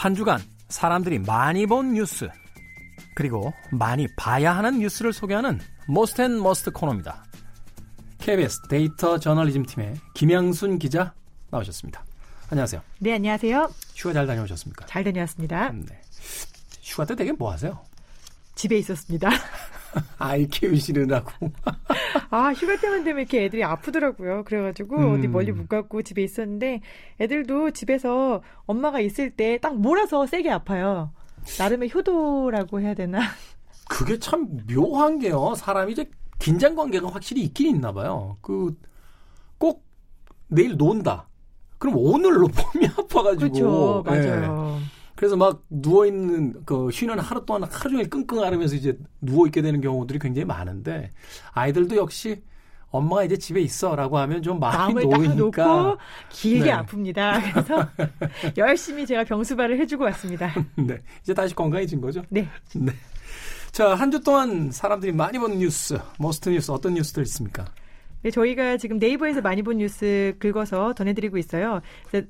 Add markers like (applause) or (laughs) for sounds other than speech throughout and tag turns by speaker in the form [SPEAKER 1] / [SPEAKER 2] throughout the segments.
[SPEAKER 1] 한 주간 사람들이 많이 본 뉴스 그리고 많이 봐야 하는 뉴스를 소개하는 most and must 코너입니다. KBS 데이터 저널리즘 팀의 김양순 기자 나오셨습니다. 안녕하세요.
[SPEAKER 2] 네, 안녕하세요.
[SPEAKER 1] 휴가 잘 다녀오셨습니까?
[SPEAKER 2] 잘 다녀왔습니다.
[SPEAKER 1] 네. 휴가 때 되게 뭐 하세요?
[SPEAKER 2] 집에 있었습니다. (laughs)
[SPEAKER 1] 아이 키우시느라고. (laughs)
[SPEAKER 2] 아, 휴가 때만 되면 이렇게 애들이 아프더라고요. 그래가지고 음. 어디 멀리 못 갔고 집에 있었는데 애들도 집에서 엄마가 있을 때 딱 몰아서 세게 아파요. 나름의 효도라고 해야 되나?
[SPEAKER 1] 그게 참 묘한 게요. 사람이 이제 긴장 관계가 확실히 있긴 있나 봐요. 그 꼭 내일 논다. 그럼 오늘로 (laughs) 몸이 아파가지고.
[SPEAKER 2] 그렇죠, 맞아요. 네.
[SPEAKER 1] 그래서 막 누워 있는 그 쉬는 하루 동안 하루 종일 끙끙 앓으면서 이제 누워 있게 되는 경우들이 굉장히 많은데 아이들도 역시 엄마가 이제 집에 있어라고 하면 좀 많이
[SPEAKER 2] 마음을 놓으니까 놓고 길게 네. 아픕니다. 그래서 (laughs) 열심히 제가 병수발을 해주고 왔습니다. (laughs)
[SPEAKER 1] 네, 이제 다시 건강해진 거죠?
[SPEAKER 2] 네.
[SPEAKER 1] 네. 자, 한 주 동안 사람들이 많이 본 뉴스, most 뉴스 어떤 뉴스들 있습니까?
[SPEAKER 2] 네, 저희가 지금 네이버에서 많이 본 뉴스 긁어서 전해드리고 있어요.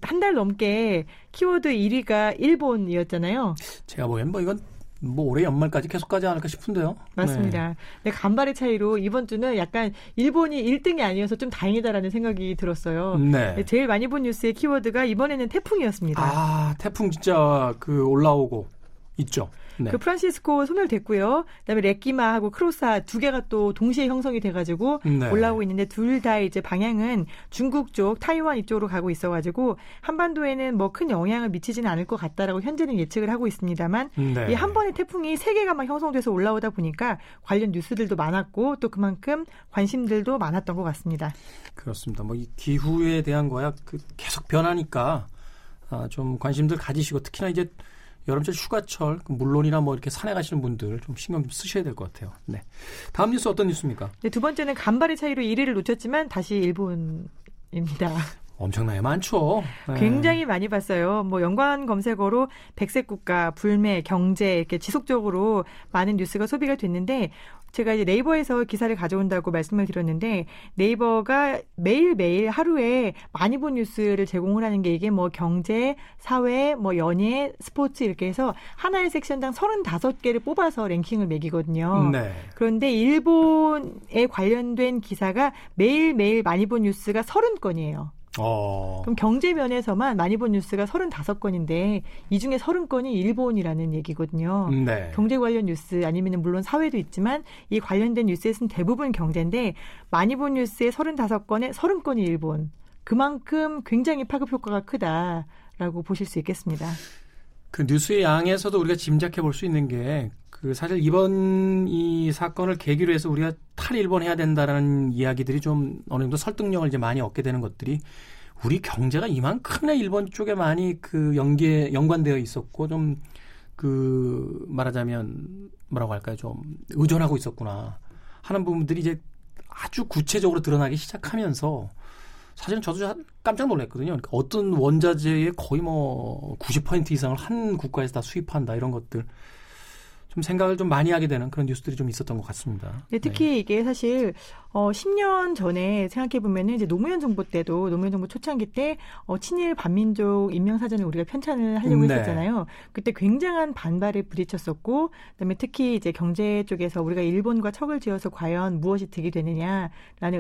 [SPEAKER 2] 한 달 넘게 키워드 1위가 일본이었잖아요.
[SPEAKER 1] 제가 보기엔 뭐 이건 뭐 올해 연말까지 계속 가지 않을까 싶은데요.
[SPEAKER 2] 맞습니다. 네. 네, 간발의 차이로 이번 주는 약간 일본이 1등이 아니어서 좀 다행이다라는 생각이 들었어요.
[SPEAKER 1] 네. 네.
[SPEAKER 2] 제일 많이 본 뉴스의 키워드가 이번에는 태풍이었습니다.
[SPEAKER 1] 아, 태풍 진짜 그 올라오고 있죠.
[SPEAKER 2] 네. 그 프란시스코 소멸됐고요. 그다음에 레끼마하고 크로사 두 개가 또 동시에 형성이 돼가지고 네. 올라오고 있는데 둘 다 이제 방향은 중국 쪽, 타이완 이쪽으로 가고 있어가지고 한반도에는 뭐 큰 영향을 미치지는 않을 것 같다라고 현재는 예측을 하고 있습니다만 네. 이한 번의 태풍이 세 개가 막 형성돼서 올라오다 보니까 관련 뉴스들도 많았고 또 그만큼 관심들도 많았던 것 같습니다.
[SPEAKER 1] 그렇습니다. 뭐 이 기후에 대한 거야 그 계속 변하니까 아, 좀 관심들 가지시고 특히나 이제 여름철 휴가철 그 물론이나 뭐 이렇게 산에 가시는 분들 좀 신경 좀 쓰셔야 될 것 같아요. 네. 다음 뉴스 어떤 뉴스입니까?
[SPEAKER 2] 네, 두 번째는 간발의 차이로 1위를 놓쳤지만 다시 일본입니다.
[SPEAKER 1] 엄청나게 많죠.
[SPEAKER 2] 네. 굉장히 많이 봤어요. 뭐 연관 검색어로 백색 국가, 불매, 경제 이렇게 지속적으로 많은 뉴스가 소비가 됐는데 제가 이제 네이버에서 기사를 가져온다고 말씀을 드렸는데 네이버가 매일매일 하루에 많이 본 뉴스를 제공을 하는 게 이게 뭐 경제, 사회, 뭐 연예, 스포츠 이렇게 해서 하나의 섹션당 35개를 뽑아서 랭킹을 매기거든요.
[SPEAKER 1] 네.
[SPEAKER 2] 그런데 일본에 관련된 기사가 매일매일 많이 본 뉴스가 30건이에요.
[SPEAKER 1] 어.
[SPEAKER 2] 그럼 경제 면에서만 많이 본 뉴스가 35건인데 이 중에 30건이 일본이라는 얘기거든요.
[SPEAKER 1] 네.
[SPEAKER 2] 경제 관련 뉴스 아니면 물론 사회도 있지만 이 관련된 뉴스에서는 대부분 경제인데 많이 본 뉴스의 35건에 30건이 일본. 그만큼 굉장히 파급 효과가 크다라고 보실 수 있겠습니다.
[SPEAKER 1] 그 뉴스의 양에서도 우리가 짐작해 볼 수 있는 게 그 사실 이번 이 사건을 계기로 해서 우리가 탈일본해야 된다라는 이야기들이 좀 어느 정도 설득력을 이제 많이 얻게 되는 것들이 우리 경제가 이만큼이나 일본 쪽에 많이 그 연계 연관되어 있었고 좀 그 말하자면 뭐라고 할까요? 좀 의존하고 있었구나 하는 부분들이 이제 아주 구체적으로 드러나기 시작하면서 사실은 저도 깜짝 놀랐거든요. 그러니까 어떤 원자재의 거의 뭐 90% 이상을 한 국가에서 다 수입한다 이런 것들 좀 생각을 좀 많이 하게 되는 그런 뉴스들이 좀 있었던 것 같습니다.
[SPEAKER 2] 네, 특히 네. 이게 사실 어 10년 전에 생각해 보면은 이제 노무현 정부 때도 노무현 정부 초창기 때 어, 친일 반민족 인명 사전을 우리가 편찬을 하려고 네. 했었잖아요. 그때 굉장한 반발을 부딪혔었고 그다음에 특히 이제 경제 쪽에서 우리가 일본과 척을 지어서 과연 무엇이 득이 되느냐라는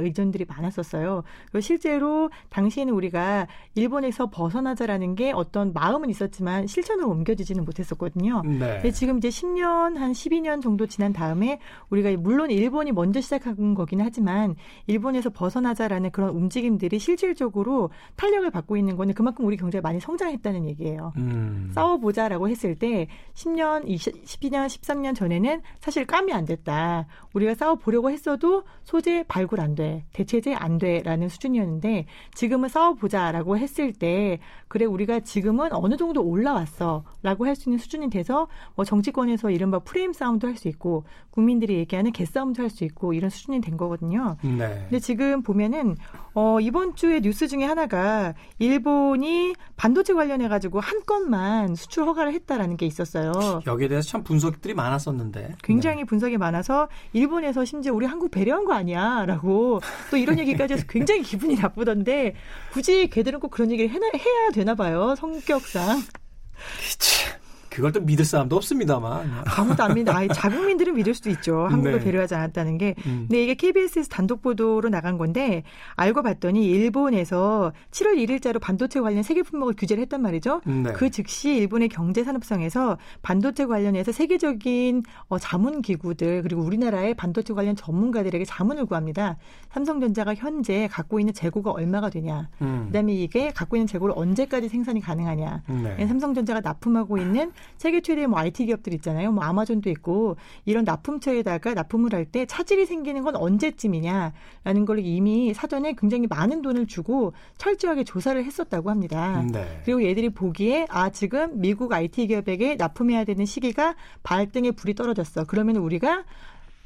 [SPEAKER 2] 의견들이 많았었어요. 그리고 실제로 당시에는 우리가 일본에서 벗어나자라는 게 어떤 마음은 있었지만 실천으로 옮겨지지는 못했었거든요.
[SPEAKER 1] 네.
[SPEAKER 2] 근데 지금 이제 10년 한 12년 정도 지난 다음에 우리가 물론 일본이 먼저 시작한 거긴 하지만 일본에서 벗어나자라는 그런 움직임들이 실질적으로 탄력을 받고 있는 거는 그만큼 우리 경제가 많이 성장했다는 얘기예요.
[SPEAKER 1] 음.
[SPEAKER 2] 싸워보자라고 했을 때 10년, 20, 12년, 13년 전에는 사실 까미 안 됐다. 우리가 싸워보려고 했어도 소재 발굴 안 돼. 대체제 안 돼라는 수준이었는데 지금은 싸워보자라고 했을 때 그래 우리가 지금은 어느 정도 올라왔어라고 할 수 있는 수준이 돼서 뭐 정치권에서 이 른바 프레임 싸움도 할 수 있고 국민들이 얘기하는 개싸움도 할 수 있고 이런 수준이 된 거거든요.
[SPEAKER 1] 네.
[SPEAKER 2] 근데 지금 보면은 어 이번 주에 뉴스 중에 하나가 일본이 반도체 관련해 가지고 한 건만 수출 허가를 했다라는 게 있었어요.
[SPEAKER 1] 여기에 대해서 참 분석들이 많았었는데.
[SPEAKER 2] 굉장히 네. 분석이 많아서 일본에서 심지어 우리 한국 배려한 거 아니야라고 또 이런 (laughs) 얘기까지 해서 굉장히 기분이 나쁘던데 굳이 걔들은 꼭 그런 얘기를 해나, 해야 되나 봐요. 성격상.
[SPEAKER 1] 그 걸 또 믿을 사람도 없습니다만.
[SPEAKER 2] 아무도 안 믿는, 아 자국민들은 믿을 수도 있죠. 한국을 네. 배려하지 않았다는 게. 음. 근데 이게 KBS에서 단독 보도로 나간 건데, 알고 봤더니 일본에서 7월 1일자로 반도체 관련 세계 품목을 규제를 했단 말이죠. 네. 그 즉시 일본의 경제 산업성에서 반도체 관련해서 세계적인 어, 자문 기구들, 그리고 우리나라의 반도체 관련 전문가들에게 자문을 구합니다. 삼성전자가 현재 갖고 있는 재고가 얼마가 되냐. 음. 그 다음에 이게 갖고 있는 재고를 언제까지 생산이 가능하냐. 네. 삼성전자가 납품하고 있는 세계 최대의 뭐 IT 기업들 있잖아요. 뭐 아마존도 있고 이런 납품처에다가 납품을 할 때 차질이 생기는 건 언제쯤이냐라는 걸 이미 사전에 굉장히 많은 돈을 주고 철저하게 조사를 했었다고 합니다. 네. 그리고 얘들이 보기에 아 지금 미국 IT 기업에게 납품해야 되는 시기가 발등에 불이 떨어졌어. 그러면 우리가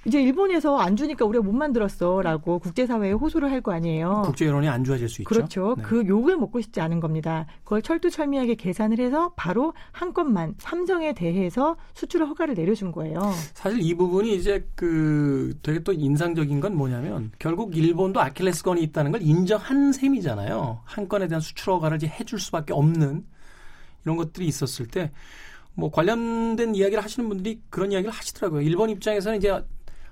[SPEAKER 2] 이제 일본에서 안 주니까 우리가 못 만들었어라고 국제사회에 호소를 할 거 아니에요.
[SPEAKER 1] 국제 여론이 안 좋아질 수 있죠.
[SPEAKER 2] 그렇죠. 네. 그 욕을 먹고 싶지 않은 겁니다. 그걸 철두철미하게 계산을 해서 바로 한 건만 삼성에 대해서 수출 허가를 내려준 거예요.
[SPEAKER 1] 사실 이 부분이 이제 그 되게 또 인상적인 건 뭐냐면 결국 일본도 아킬레스건이 있다는 걸 인정한 셈이잖아요. 한 건에 대한 수출 허가를 이제 해줄 수밖에 없는 이런 것들이 있었을 때. 뭐 관련된 이야기를 하시는 분들이 그런 이야기를 하시더라고요. 일본 입장에서는 이제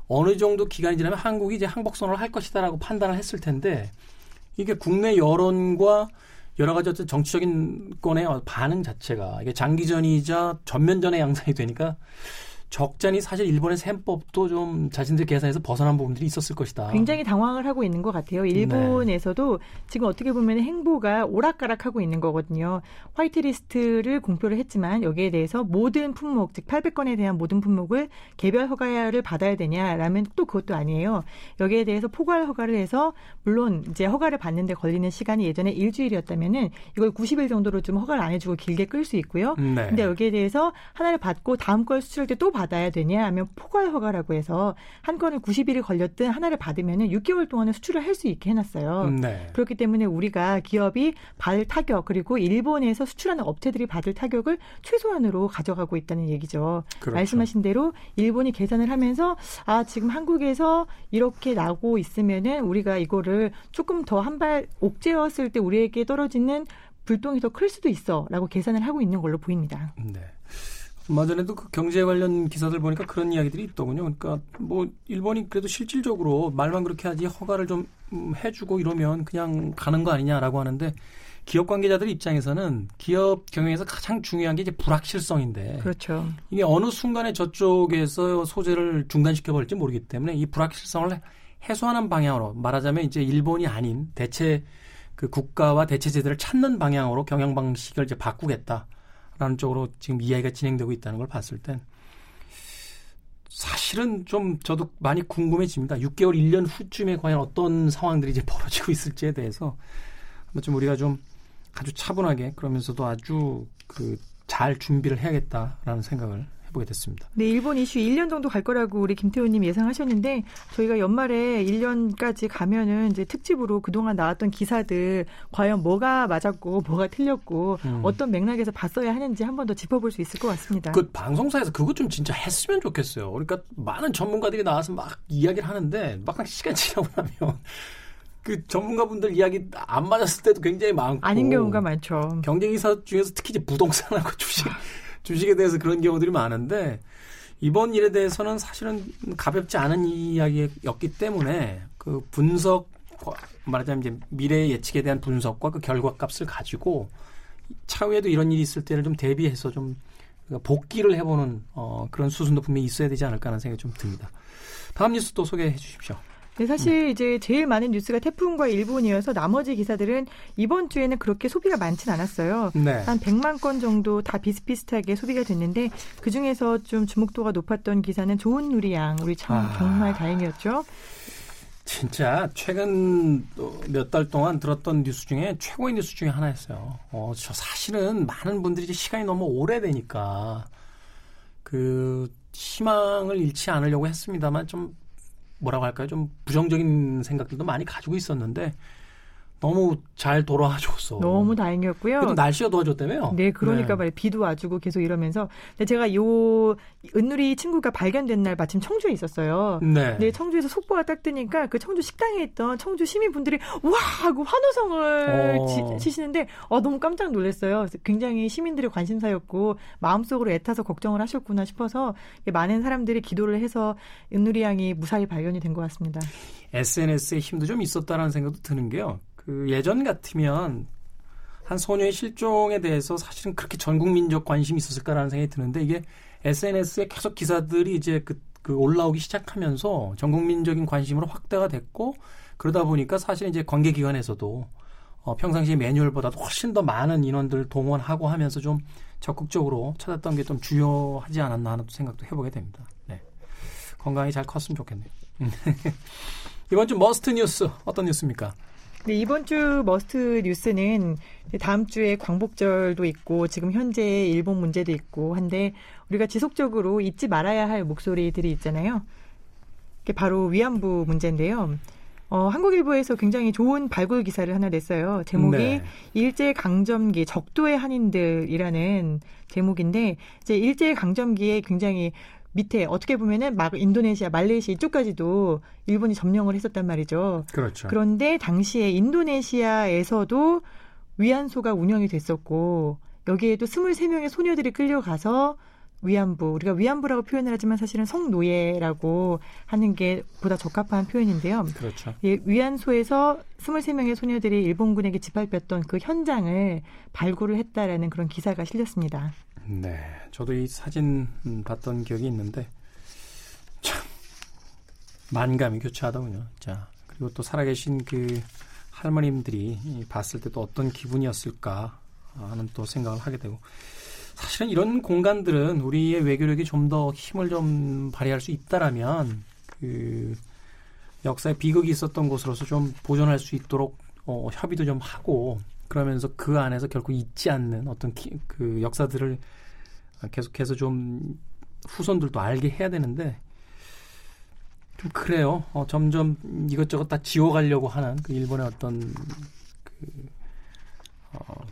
[SPEAKER 1] 어느 정도 기간이 지나면 한국이 이제 항복 선언을 할 것이다라고 판단을 했을 텐데 이게 국내 여론과 여러 가지 어떤 정치적인 건의 반응 자체가 이게 장기전이자 전면전의 양상이 되니까 적잖이 사실 일본의 셈법도 좀 자신들 계산에서 벗어난 부분들이 있었을 것이다.
[SPEAKER 2] 굉장히 당황을 하고 있는 것 같아요. 일본에서도 네. 지금 어떻게 보면 행보가 오락가락하고 있는 거거든요. 화이트리스트를 공표를 했지만 여기에 대해서 모든 품목, 즉 800건에 대한 모든 품목을 개별 허가를 받아야 되냐라면 또 그것도 아니에요. 여기에 대해서 포괄 허가를 해서 물론 이제 허가를 받는데 걸리는 시간이 예전에 일주일이었다면은 이걸 90일 정도로 좀 허가를 안 해주고 길게 끌 수 있고요. 네. 근데 여기에 대해서 하나를 받고 다음 걸 수출할 때 또 받. 받아야 되냐 하면 포괄 허가라고 해서 한 건을 90일이 걸렸든 하나를 받으면은 6개월 동안은 수출을 할 수 있게 해놨어요. 네. 그렇기 때문에 우리가 기업이 받을 타격 그리고 일본에서 수출하는 업체들이 받을 타격을 최소한으로 가져가고 있다는 얘기죠. 그렇죠. 말씀하신 대로 일본이 계산을 하면서 아 지금 한국에서 이렇게 나고 있으면은 우리가 이거를 조금 더 한 발 옥죄었을 때 우리에게 떨어지는 불똥이 더 클 수도 있어라고 계산을 하고 있는 걸로 보입니다. 네.
[SPEAKER 1] 얼마 전에도 그 경제 관련 기사들 보니까 그런 이야기들이 있더군요. 그러니까 뭐 일본이 그래도 실질적으로 말만 그렇게 하지 허가를 좀 음, 해주고 이러면 그냥 가는 거 아니냐라고 하는데 기업 관계자들 입장에서는 기업 경영에서 가장 중요한 게 이제 불확실성인데.
[SPEAKER 2] 그렇죠.
[SPEAKER 1] 이게 어느 순간에 저쪽에서 소재를 중단시켜 버릴지 모르기 때문에 이 불확실성을 해소하는 방향으로 말하자면 이제 일본이 아닌 대체 그 국가와 대체 제도를 찾는 방향으로 경영 방식을 이제 바꾸겠다. 라는 쪽으로 지금 이야기가 진행되고 있다는 걸 봤을 땐 사실은 좀 저도 많이 궁금해집니다. 6개월, 1년 후쯤에 과연 어떤 상황들이 이제 벌어지고 있을지에 대해서 한번 좀 우리가 좀 아주 차분하게 그러면서도 아주 그 잘 준비를 해야겠다라는 생각을 해보게 됐습니다.
[SPEAKER 2] 네, 일본 이슈 1년 정도 갈 거라고 우리 김태호님 예상하셨는데 저희가 연말에 1년까지 가면은 이제 특집으로 그동안 나왔던 기사들 과연 뭐가 맞았고 뭐가 틀렸고 음. 어떤 맥락에서 봤어야 하는지 한 번 더 짚어볼 수 있을 것 같습니다.
[SPEAKER 1] 그 방송사에서 그것 좀 진짜 했으면 좋겠어요. 그러니까 많은 전문가들이 나와서 막 이야기를 하는데 막상 시간 지나고 나면 (laughs) 그 전문가분들 이야기 안 맞았을 때도 굉장히 많고
[SPEAKER 2] 아닌 경우가 많죠.
[SPEAKER 1] 경쟁이사 중에서 특히 이제 부동산하고 주식 (laughs) 주식에 대해서 그런 경우들이 많은데 이번 일에 대해서는 사실은 가볍지 않은 이야기였기 때문에 그 분석 말하자면 이제 미래 예측에 대한 분석과 그 결과값을 가지고 차후에도 이런 일이 있을 때를 좀 대비해서 좀 복귀를 해보는 어, 그런 수순도 분명히 있어야 되지 않을까 하는 생각이 좀 듭니다. 다음 뉴스 또 소개해 주십시오.
[SPEAKER 2] 네, 사실 음. 이제 제일 많은 뉴스가 태풍과 일본이어서 나머지 기사들은 이번 주에는 그렇게 소비가 많진 않았어요. 네. 한 100만 건 정도 다 비슷비슷하게 소비가 됐는데 그 중에서 좀 주목도가 높았던 기사는 좋은 누리양 우리 참 아. 정말 다행이었죠.
[SPEAKER 1] 진짜 최근 몇 달 동안 들었던 뉴스 중에 최고의 뉴스 중에 하나였어요. 어, 저 사실은 많은 분들이 이제 시간이 너무 오래되니까 그 희망을 잃지 않으려고 했습니다만 좀 뭐라고 할까요? 좀 부정적인 생각들도 많이 가지고 있었는데 너무 잘 돌아와줬어.
[SPEAKER 2] 너무 다행이었고요.
[SPEAKER 1] 그래도 날씨가 도와줬다며요?
[SPEAKER 2] 네, 그러니까 네. 말이에요. 비도 와주고 계속 이러면서. 근데 제가 요 은누리 친구가 발견된 날 마침 청주에 있었어요. 네. 네, 청주에서 속보가 딱 뜨니까 그 청주 식당에 있던 청주 시민분들이 와 하고 환호성을 어. 치시는데 어, 너무 깜짝 놀랐어요. 굉장히 시민들의 관심사였고 마음속으로 애타서 걱정을 하셨구나 싶어서 많은 사람들이 기도를 해서 은누리 양이 무사히 발견이 된 것 같습니다.
[SPEAKER 1] SNS에 힘도 좀 있었다라는 생각도 드는 게요. 그 예전 같으면 한 소녀의 실종에 대해서 사실은 그렇게 전 국민적 관심이 있었을까라는 생각이 드는데 이게 SNS에 계속 기사들이 이제 그, 그 올라오기 시작하면서 전 국민적인 관심으로 확대가 됐고 그러다 보니까 사실 이제 관계기관에서도 어, 평상시 매뉴얼보다도 훨씬 더 많은 인원들을 동원하고 하면서 좀 적극적으로 찾았던 게 좀 주효하지 않았나 하는 생각도 해보게 됩니다. 네. 건강히 잘 컸으면 좋겠네요. (laughs) 이번 주 must 뉴스 어떤 뉴스입니까?
[SPEAKER 2] 네, 이번 주 must 뉴스는 다음 주에 광복절도 있고 지금 현재 일본 문제도 있고 한데 우리가 지속적으로 잊지 말아야 할 목소리들이 있잖아요. 그게 바로 위안부 문제인데요. 어, 한국일보에서 굉장히 좋은 발굴 기사를 하나 냈어요. 제목이 네. 일제 강점기 적도의 한인들이라는 제목인데 이제 일제 강점기에 굉장히 밑에 어떻게 보면은 막 인도네시아, 말레이시아 이쪽까지도 일본이 점령을 했었단 말이죠.
[SPEAKER 1] 그렇죠.
[SPEAKER 2] 그런데 당시에 인도네시아에서도 위안소가 운영이 됐었고 여기에도 23명의 소녀들이 끌려가서 위안부 우리가 위안부라고 표현을 하지만 사실은 성노예라고 하는 게 보다 적합한 표현인데요.
[SPEAKER 1] 그렇죠.
[SPEAKER 2] 예, 위안소에서 23명의 소녀들이 일본군에게 짓밟혔던 그 현장을 발굴을 했다라는 그런 기사가 실렸습니다.
[SPEAKER 1] 네, 저도 이 사진 봤던 기억이 있는데 참 만감이 교차하더군요. 자, 그리고 또 살아계신 그 할머님들이 봤을 때 또 어떤 기분이었을까 하는 또 생각을 하게 되고 사실은 이런 공간들은 우리의 외교력이 좀 더 힘을 좀 발휘할 수 있다라면 그 역사의 비극이 있었던 곳으로서 좀 보존할 수 있도록 어, 협의도 좀 하고 그러면서 그 안에서 결코 잊지 않는 어떤 기, 그 역사들을 계속해서 좀 후손들도 알게 해야 되는데 좀 그래요. 어, 점점 이것저것 다 지워가려고 하는 그 일본의 어떤 그 어,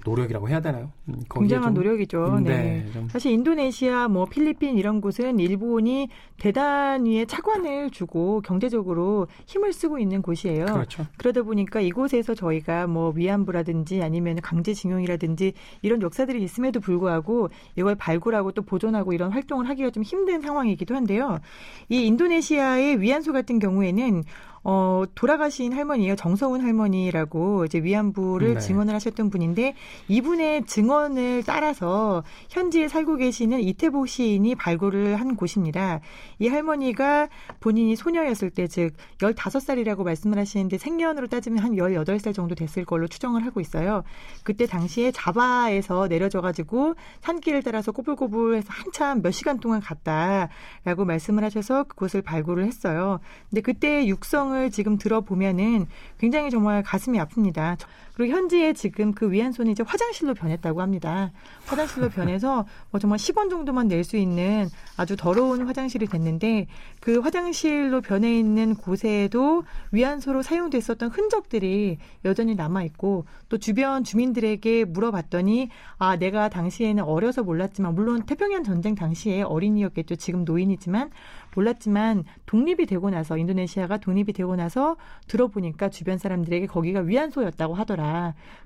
[SPEAKER 1] 노력이라고 해야 되나요?
[SPEAKER 2] 음, 굉장한 노력이죠. 음, 네. 네 사실 인도네시아, 뭐 필리핀 이런 곳은 일본이 대단히의 차관을 주고 경제적으로 힘을 쓰고 있는 곳이에요.
[SPEAKER 1] 그렇죠.
[SPEAKER 2] 그러다 보니까 이곳에서 저희가 뭐 위안부라든지 아니면 강제징용이라든지 이런 역사들이 있음에도 불구하고 이걸 발굴하고 또 보존하고 이런 활동을 하기가 좀 힘든 상황이기도 한데요. 이 인도네시아의 위안소 같은 경우에는 어, 돌아가신 할머니예요. 정서운 할머니라고 이제 위안부를 네. 증언을 하셨던 분인데 이분의 증언을 따라서 현지에 살고 계시는 이태복 시인이 발굴을 한 곳입니다. 이 할머니가 본인이 소녀였을 때 즉 15살이라고 말씀을 하시는데 생년으로 따지면 한 18살 정도 됐을 걸로 추정을 하고 있어요. 그때 당시에 자바에서 내려져 가지고 산길을 따라서 꼬불꼬불해서 한참 몇 시간 동안 갔다라고 말씀을 하셔서 그곳을 발굴을 했어요. 근데 그때 육성 설명을 지금 들어보면은 굉장히 정말 가슴이 아픕니다. 그리고 현지에 지금 그 위안소는 이제 화장실로 변했다고 합니다. 화장실로 (laughs) 변해서 뭐 정말 10원 정도만 낼 수 있는 아주 더러운 화장실이 됐는데 그 화장실로 변해 있는 곳에도 위안소로 사용됐었던 흔적들이 여전히 남아 있고 또 주변 주민들에게 물어봤더니 아 내가 당시에는 어려서 몰랐지만 물론 태평양 전쟁 당시에 어린이였겠죠. 지금 노인이지만 몰랐지만 독립이 되고 나서 인도네시아가 독립이 되고 나서 들어보니까 주변 사람들에게 거기가 위안소였다고 하더라.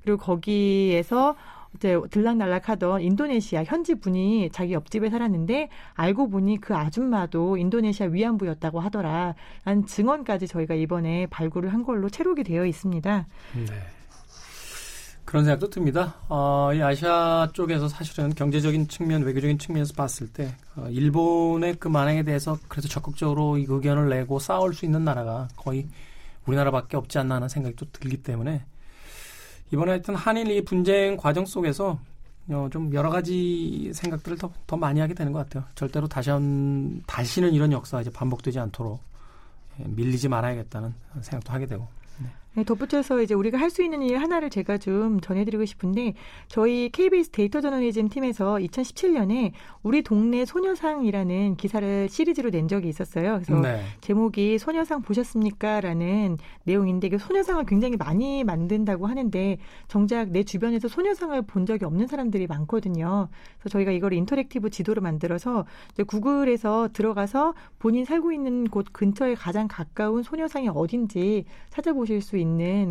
[SPEAKER 2] 그리고 거기에서 이제 들락날락하던 인도네시아 현지 분이 자기 옆집에 살았는데 알고 보니 그 아줌마도 인도네시아 위안부였다고 하더라. 한 증언까지 저희가 이번에 발굴을 한 걸로 체록이 되어 있습니다. 네.
[SPEAKER 1] 그런 생각도 듭니다. 어, 이 아시아 쪽에서 사실은 경제적인 측면, 외교적인 측면에서 봤을 때 어, 일본의 그 만행에 대해서 그래서 적극적으로 이 의견을 내고 싸울 수 있는 나라가 거의 우리나라밖에 없지 않나 하는 생각이 또 들기 때문에 이번에 하여튼 한일 이 분쟁 과정 속에서 어, 좀 여러 가지 생각들을 더, 더 많이 하게 되는 것 같아요. 절대로 다시 한, 다시는 이런 역사가 이제 반복되지 않도록 예, 밀리지 말아야겠다는 생각도 하게 되고.
[SPEAKER 2] 네, 덧붙여서 이제 우리가 할 수 있는 일 하나를 제가 좀 전해드리고 싶은데 저희 KBS 데이터 저널리즘 팀에서 2017년에 우리 동네 소녀상이라는 기사를 시리즈로 낸 적이 있었어요. 그래서
[SPEAKER 1] 네.
[SPEAKER 2] 제목이 소녀상 보셨습니까?라는 내용인데 그 소녀상을 굉장히 많이 만든다고 하는데 정작 내 주변에서 소녀상을 본 적이 없는 사람들이 많거든요. 그래서 저희가 이걸 interactive 지도로 만들어서 구글에서 들어가서 본인 살고 있는 곳 근처에 가장 가까운 소녀상이 어딘지 찾아보실 수 있는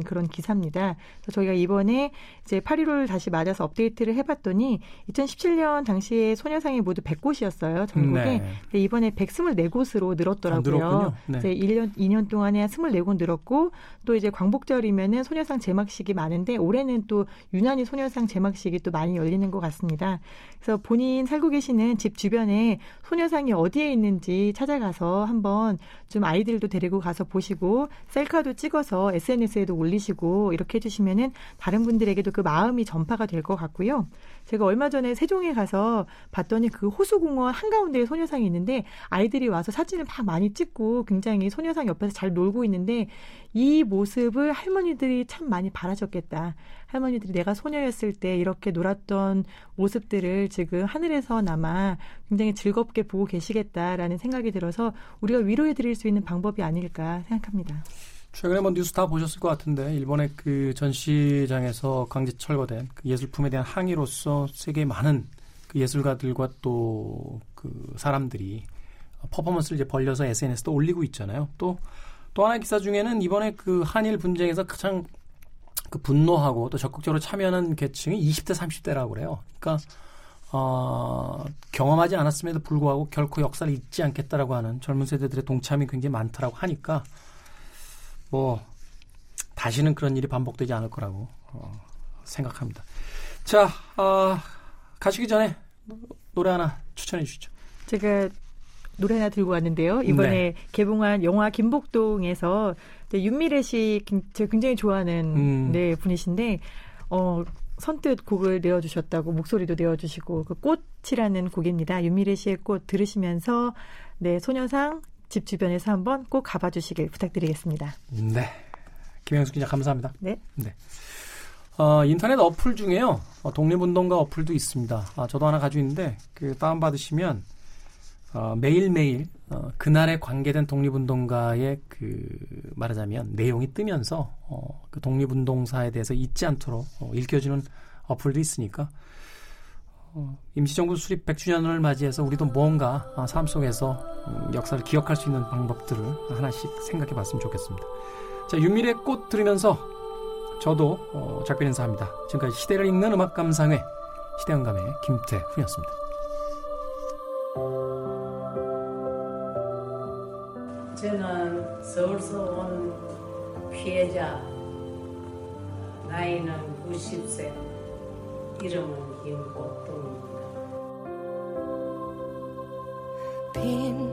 [SPEAKER 2] 그런 기사입니다. 그래서 저희가 이번에 이제 8.15를 다시 맞아서 업데이트를 해봤더니 2017년 당시에 소녀상이 모두 100곳이었어요. 전국에.
[SPEAKER 1] 네.
[SPEAKER 2] 근데 이번에 124곳으로 늘었더라고요.
[SPEAKER 1] 네.
[SPEAKER 2] 이제 1년, 2년 동안에 한 24곳 늘었고 또 이제 광복절이면은 소녀상 제막식이 많은데 올해는 또 유난히 소녀상 제막식이 또 많이 열리는 것 같습니다. 그래서 본인 살고 계시는 집 주변에 소녀상이 어디에 있는지 찾아가서 한번 좀 아이들도 데리고 가서 보시고 셀카도 찍어서 SNS 에도 올리시고 이렇게 해주시면은 다른 분들에게도 그 마음이 전파가 될 것 같고요. 제가 얼마 전에 세종에 가서 봤더니 그 호수공원 한가운데에 소녀상이 있는데 아이들이 와서 사진을 막 많이 찍고 굉장히 소녀상 옆에서 잘 놀고 있는데 이 모습을 할머니들이 참 많이 바라셨겠다. 할머니들이 내가 소녀였을 때 이렇게 놀았던 모습들을 지금 하늘에서나마 굉장히 즐겁게 보고 계시겠다라는 생각이 들어서 우리가 위로해 드릴 수 있는 방법이 아닐까 생각합니다.
[SPEAKER 1] 최근에 뭐 뉴스 다 보셨을 것 같은데 일본의 그 전시장에서 강제 철거된 그 예술품에 대한 항의로서 세계 많은 그 예술가들과 또 그 사람들이 퍼포먼스를 이제 벌려서 SNS도 올리고 있잖아요. 또또 하나의 기사 중에는 이번에 그 한일 분쟁에서 가장 그 분노하고 또 적극적으로 참여하는 계층이 20대 30대라고 그래요. 그러니까 어, 경험하지 않았음에도 불구하고 결코 역사를 잊지 않겠다라고 하는 젊은 세대들의 동참이 굉장히 많다라고 하니까 뭐 다시는 그런 일이 반복되지 않을 거라고 어, 생각합니다. 자, 어, 가시기 전에 노래 하나 추천해 주시죠.
[SPEAKER 2] 제가 노래 하나 들고 왔는데요. 이번에
[SPEAKER 1] 네.
[SPEAKER 2] 개봉한 영화 김복동에서 윤미래 씨 긴- 제가 굉장히 좋아하는
[SPEAKER 1] 음.
[SPEAKER 2] 네, 분이신데 어 선뜻 곡을 내어주셨다고 목소리도 내어주시고 그 꽃이라는 곡입니다. 윤미래 씨의 꽃 들으시면서 네 소녀상 집 주변에서 한번 꼭 가봐 주시길 부탁드리겠습니다.
[SPEAKER 1] 네. 김영수 기자 감사합니다.
[SPEAKER 2] 네.
[SPEAKER 1] 어, 인터넷 어플 중에요. 어, 독립운동가 어플도 있습니다. 아, 저도 하나 가지고 있는데 그 다운 받으시면 어, 매일매일 어, 그날에 관계된 독립운동가의 그 말하자면 내용이 뜨면서 어, 그 독립운동사에 대해서 잊지 않도록 어, 읽혀주는 어플도 있으니까 어, 임시정부 수립 100주년을 맞이해서 우리도 뭔가 아, 삶 속에서 음, 역사를 기억할 수 있는 방법들을 하나씩 생각해 봤으면 좋겠습니다. 자, 윤미래 꽃 들으면서 저도 어, 작별 인사합니다. 지금까지 시대를 읽는 음악 감상회 시대음감의 김태훈이었습니다.
[SPEAKER 3] 저는 서울서 온 피해자 나이는 90세 이름은 김복동입니다.
[SPEAKER 4] 빈